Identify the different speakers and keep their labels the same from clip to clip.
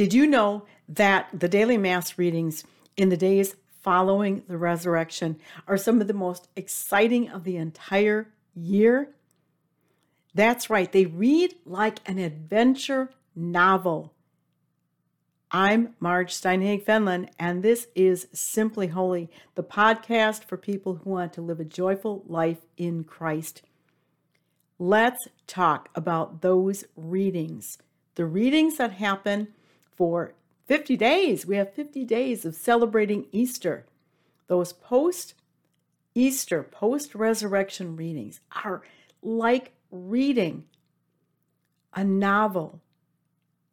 Speaker 1: Did you know that the daily Mass readings in the days following the resurrection are some of the most exciting of the entire year? That's right, they read like an adventure novel. I'm Marge Steinhage Fenelon, and this is Simply Holy, the podcast for people who want to live a joyful life in Christ. Let's talk about those readings. The readings that happen for 50 days. We have 50 days of celebrating Easter. Those post Easter, post resurrection readings are like reading a novel,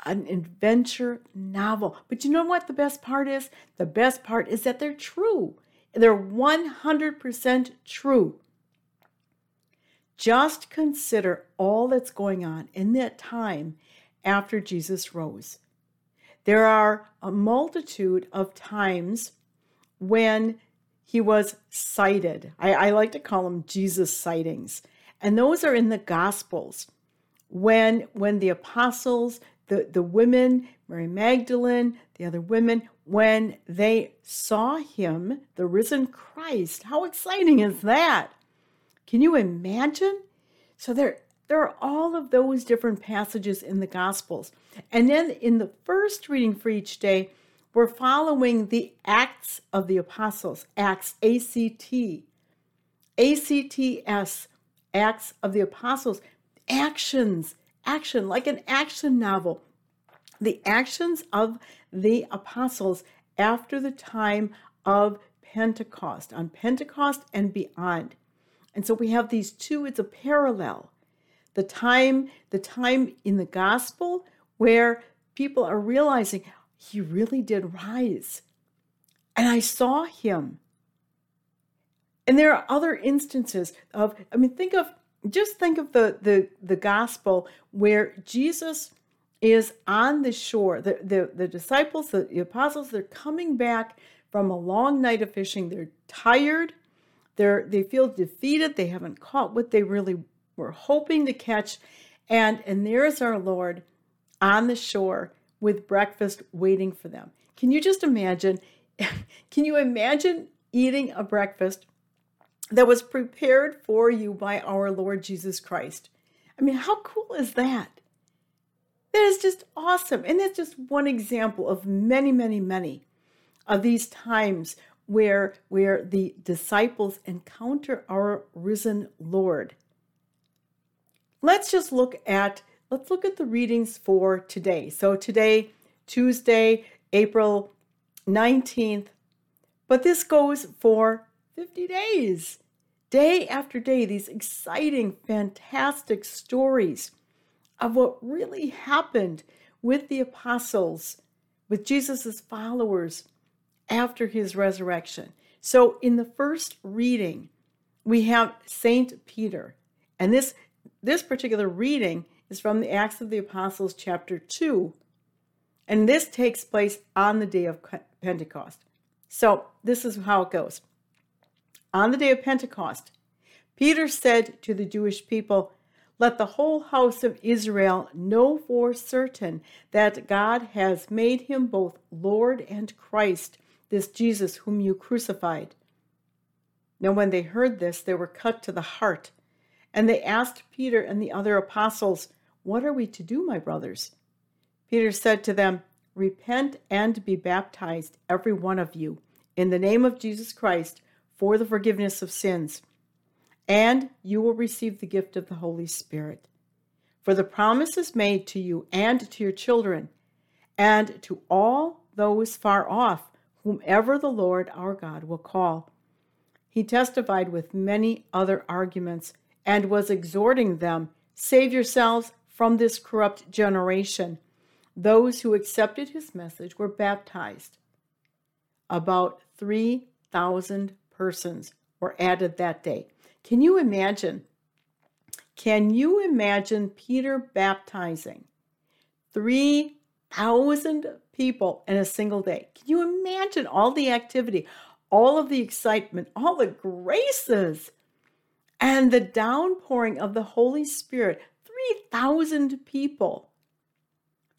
Speaker 1: an adventure novel. But you know what the best part is? The best part is that they're true. They're 100% true. Just consider all that's going on in that time after Jesus rose. There are a multitude of times when he was sighted. I, I like to call them Jesus sightings. And those are in the Gospels. When when the apostles, the, the women, Mary Magdalene, the other women, when they saw him, the risen Christ, how exciting is that? Can you imagine? So there there are all of those different passages in the Gospels. And then in the first reading for each day, we're following the Acts of the Apostles, Acts, A C T, A C T S, Acts of the Apostles, actions, action, like an action novel. The actions of the apostles after the time of Pentecost, on Pentecost and beyond. And so we have these two, it's a parallel the time the time in the gospel where people are realizing he really did rise. And i saw him. And there are other instances of i mean think of just think of the the, the gospel where jesus is on the shore. The, the the disciples the, the apostles they're coming back from a long night of fishing. They're tired. They're they feel defeated. They haven't caught what they really we're hoping to catch. And, and there's our Lord on the shore with breakfast waiting for them. Can you just imagine? Can you imagine eating a breakfast that was prepared for you by our Lord Jesus Christ? I mean, how cool is that? That is just awesome. And that's just one example of many, many, many of these times where, where the disciples encounter our risen Lord let's just look at let's look at the readings for today. So today, Tuesday, April 19th, but this goes for 50 days. Day after day, these exciting, fantastic stories of what really happened with the apostles, with Jesus' followers after his resurrection. So, in the first reading, we have Saint Peter And this this particular reading is from the Acts of the Apostles chapter 2. And this takes place on the day of Pentecost. So, this is how it goes. On the day of Pentecost, Peter said to the Jewish people, Let the whole house of Israel know for certain that God has made him both Lord and Christ, this Jesus whom you crucified. Now, when they heard this, they were cut to the heart, and they asked Peter and the other apostles, What are we to do, my brothers? Peter said to them, Repent and be baptized, every one of you, in the name of Jesus Christ, for the forgiveness of sins, and you will receive the gift of the Holy Spirit. For the promise is made to you and to your children, and to all those far off, whomever the Lord our God will call. He testified with many other arguments and was exhorting them Save yourselves from this corrupt generation. Those who accepted his message were baptized. About 3,000 persons were added that day. Can you imagine? Can you imagine Peter baptizing 3,000 people in a single day? Can you imagine all the activity, all of the excitement, all the graces, and the downpouring of the Holy Spirit? 3,000 people.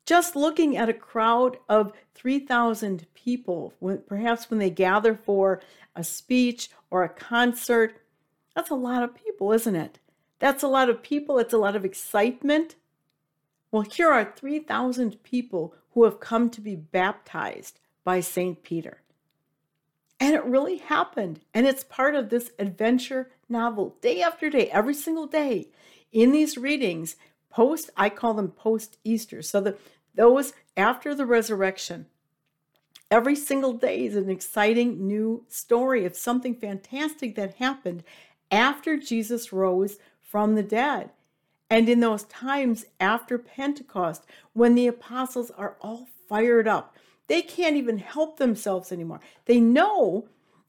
Speaker 1: Just looking at a crowd of 3,000 people, perhaps when they gather for a speech or a concert, that's a lot of people, isn't it? That's a lot of people. It's a lot of excitement. Well, here are 3,000 people who have come to be baptized by St. Peter. And it really happened. And it's part of this adventure novel, day after day, every single day. In these readings, post, I call them post Easter. So that those after the resurrection, every single day is an exciting new story of something fantastic that happened after Jesus rose from the dead. And in those times after Pentecost, when the apostles are all fired up, they can't even help themselves anymore. They know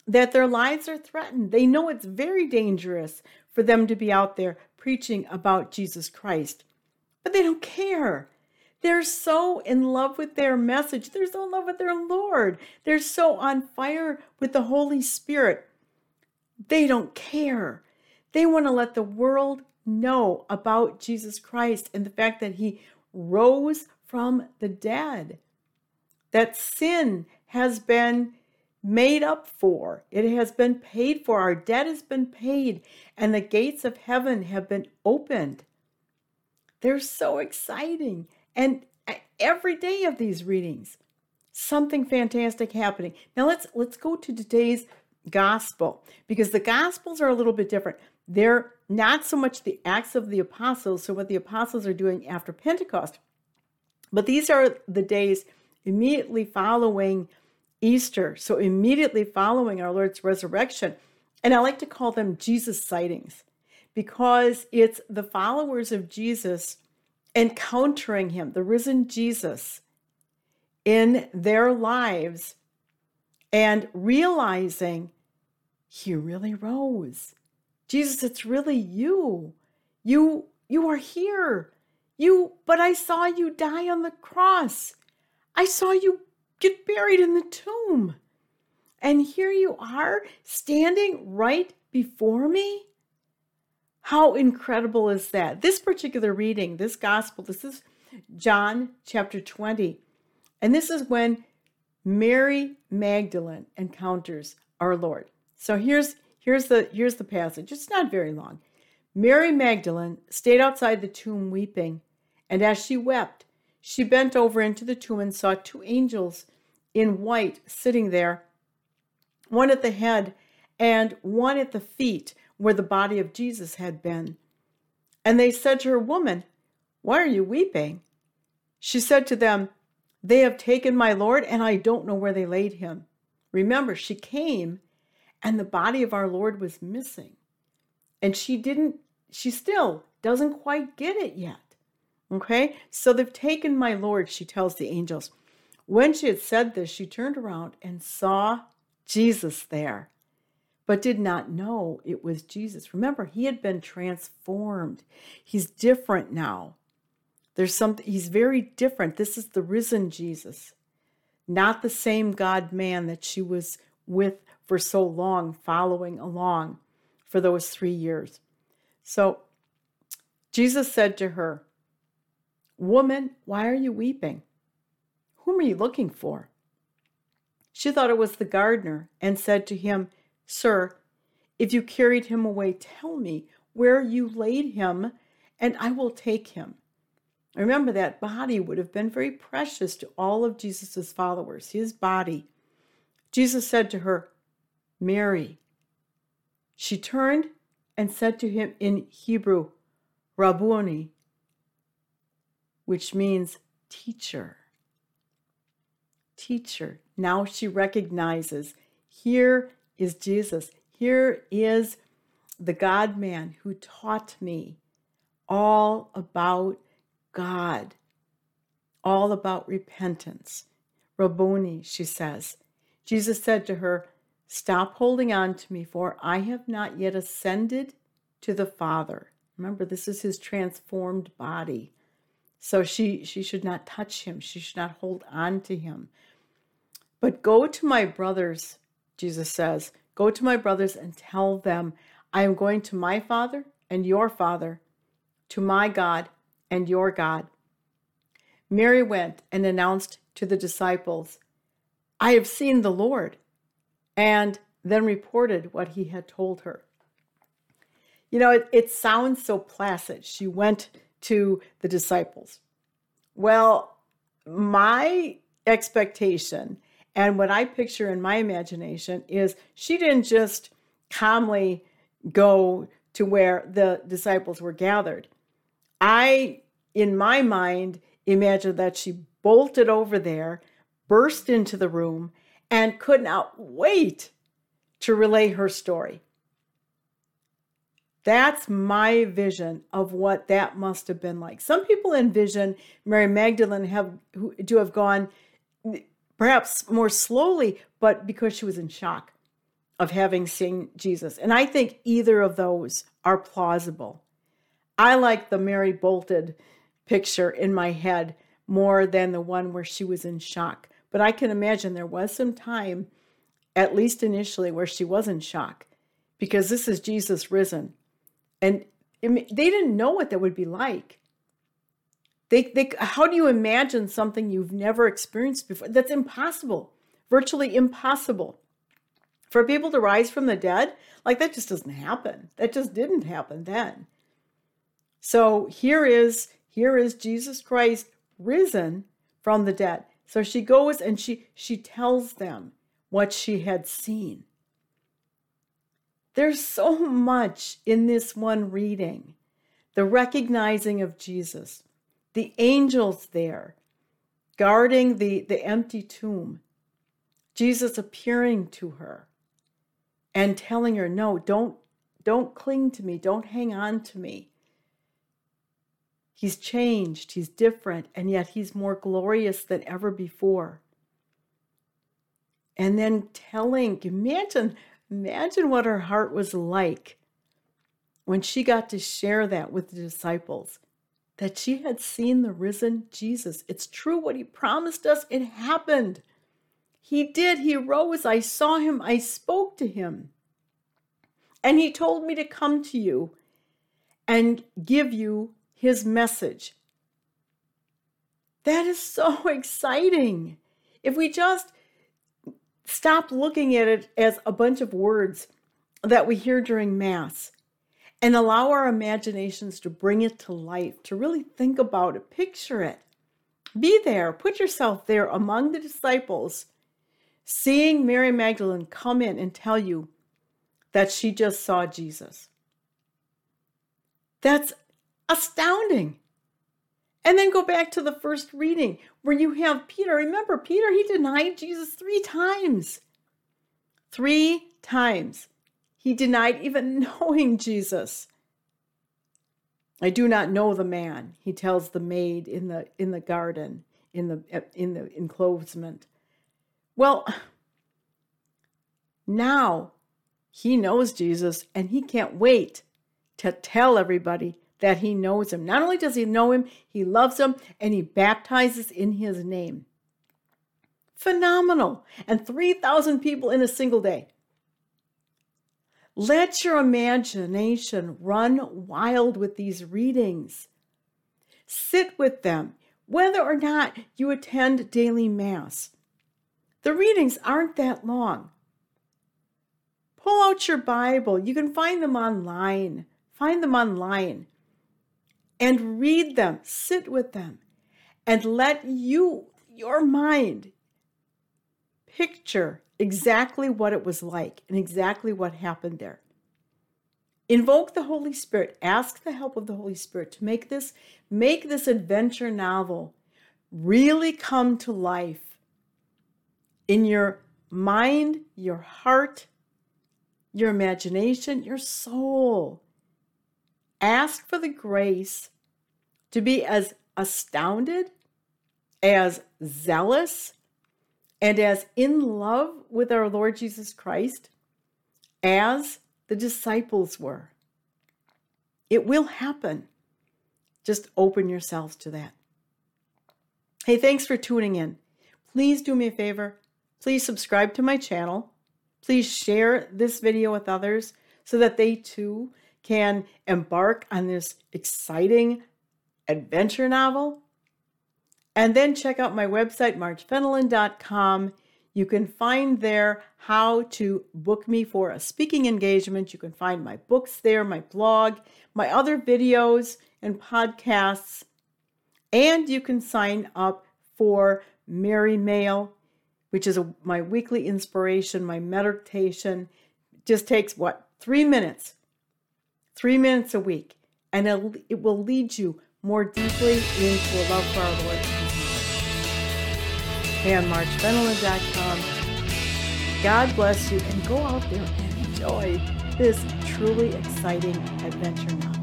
Speaker 1: that their lives are threatened. They know it's very dangerous for them to be out there preaching about Jesus Christ, but they don't care. They're so in love with their message. They're so in love with their Lord. They're so on fire with the Holy Spirit. They don't care. They want to let the world know about Jesus Christ and the fact that he rose from the dead. That sin has been made up for, it has been paid for. Our debt has been paid, and the gates of heaven have been opened. They're so exciting. And every day of these readings, something fantastic happening. Now let's let's go to today's gospel because the gospels are a little bit different. They're not so much the acts of the apostles, so what the apostles are doing after Pentecost, but these are the days immediately following Easter, so immediately following our Lord's resurrection. And I like to call them Jesus sightings because it's the followers of Jesus encountering him, the risen Jesus, in their lives and realizing he really rose. Jesus, it's really you. You you are here. You but I saw you die on the cross. I saw you get buried in the tomb. And here you are standing right before me. How incredible is that? This particular reading, this gospel, this is John chapter 20. And this is when Mary Magdalene encounters our Lord. So here's here's the here's the passage. It's not very long. Mary Magdalene stayed outside the tomb weeping, and as she wept, she bent over into the tomb and saw two angels in white sitting there, one at the head and one at the feet where the body of Jesus had been. And they said to her, Woman, why are you weeping? She said to them, They have taken my Lord, and I don't know where they laid him. Remember, she came and the body of our Lord was missing. And she didn't, she still doesn't quite get it yet. Okay, so they've taken my Lord, she tells the angels. When she had said this, she turned around and saw Jesus there but did not know it was Jesus. Remember, he had been transformed. He's different now. There's something, he's very different. This is the risen Jesus, not the same God man that she was with for so long, following along for those three years. So Jesus said to her, Woman, why are you weeping? Whom are you looking for? She thought it was the gardener and said to him, Sir, if you carried him away, tell me where you laid him, and I will take him. Remember, that body would have been very precious to all of Jesus' followers, his body. Jesus said to her, Mary. She turned and said to him in Hebrew, Rabboni, which means teacher. Teacher. Now she recognizes here is Jesus. Here is the God man who taught me all about God, all about repentance. Rabboni, she says. Jesus said to her, Stop holding on to me, for I have not yet ascended to the Father. Remember, this is his transformed body. So she, she should not touch him. She should not hold on to him. But go to my brothers, Jesus says, go to my brothers and tell them, I am going to my Father and your Father, to my God and your God. Mary went and announced to the disciples, I have seen the Lord, and then reported what he had told her. You know, it, it sounds so placid. She went to the disciples. Well, my expectation and what I picture in my imagination is she didn't just calmly go to where the disciples were gathered. I, in my mind, imagine that she bolted over there, burst into the room, and could not wait to relay her story. That's my vision of what that must have been like. Some people envision Mary Magdalene have to have gone perhaps more slowly, but because she was in shock of having seen Jesus. And I think either of those are plausible. I like the Mary bolted picture in my head more than the one where she was in shock. But I can imagine there was some time, at least initially, where she was in shock because this is Jesus risen. And they didn't know what that would be like. They, they, how do you imagine something you've never experienced before? That's impossible, virtually impossible. For people to rise from the dead, like that just doesn't happen. That just didn't happen then. So here is here is Jesus Christ risen from the dead. So she goes and she she tells them what she had seen. There's so much in this one reading. The recognizing of Jesus, the angels there guarding the, the empty tomb, Jesus appearing to her and telling her, No, don't, don't cling to me, don't hang on to me. He's changed, he's different, and yet he's more glorious than ever before. And then telling, imagine, imagine what her heart was like when she got to share that with the disciples that she had seen the risen Jesus. It's true what he promised us, it happened. He did, he rose. I saw him, I spoke to him. And he told me to come to you and give you his message. That is so exciting. If we just stop looking at it as a bunch of words that we hear during Mass and allow our imaginations to bring it to life, to really think about it, picture it. Be there, put yourself there among the disciples, seeing Mary Magdalene come in and tell you that she just saw Jesus. That's astounding. And then go back to the first reading where you have Peter. Remember, Peter, he denied Jesus three times. Three times. He denied even knowing Jesus. I do not know the man, he tells the maid in the in the garden, in the in the enclosement. Well, now he knows Jesus and he can't wait to tell everybody that he knows him. Not only does he know him, he loves him and he baptizes in his name. Phenomenal. And 3,000 people in a single day. Let your imagination run wild with these readings. Sit with them, whether or not you attend daily Mass. The readings aren't that long. Pull out your Bible. You can find them online. Find them online and read them. Sit with them and let you, your mind, picture exactly what it was like and exactly what happened there. Invoke the Holy Spirit. Ask the help of the Holy Spirit to make this make this adventure novel really come to life in your mind, your heart, your imagination, your soul. Ask for the grace to be as astounded, as zealous, and as in love with our Lord Jesus Christ as the disciples were. It will happen. Just open yourselves to that. Hey, thanks for tuning in. Please do me a favor. Please subscribe to my channel. Please share this video with others so that they too can embark on this exciting adventure novel. And then check out my website, margefenelon.com. You can find there how to book me for a speaking engagement. You can find my books there, my blog, my other videos and podcasts. And you can sign up for Mary Mail which is a, my weekly inspiration, my meditation. Just takes what? Three minutes. Three minutes a week. And it, will lead you more deeply into a love for our Lord Hey, on margefenelon.com. God bless you and go out there and enjoy this truly exciting adventure now.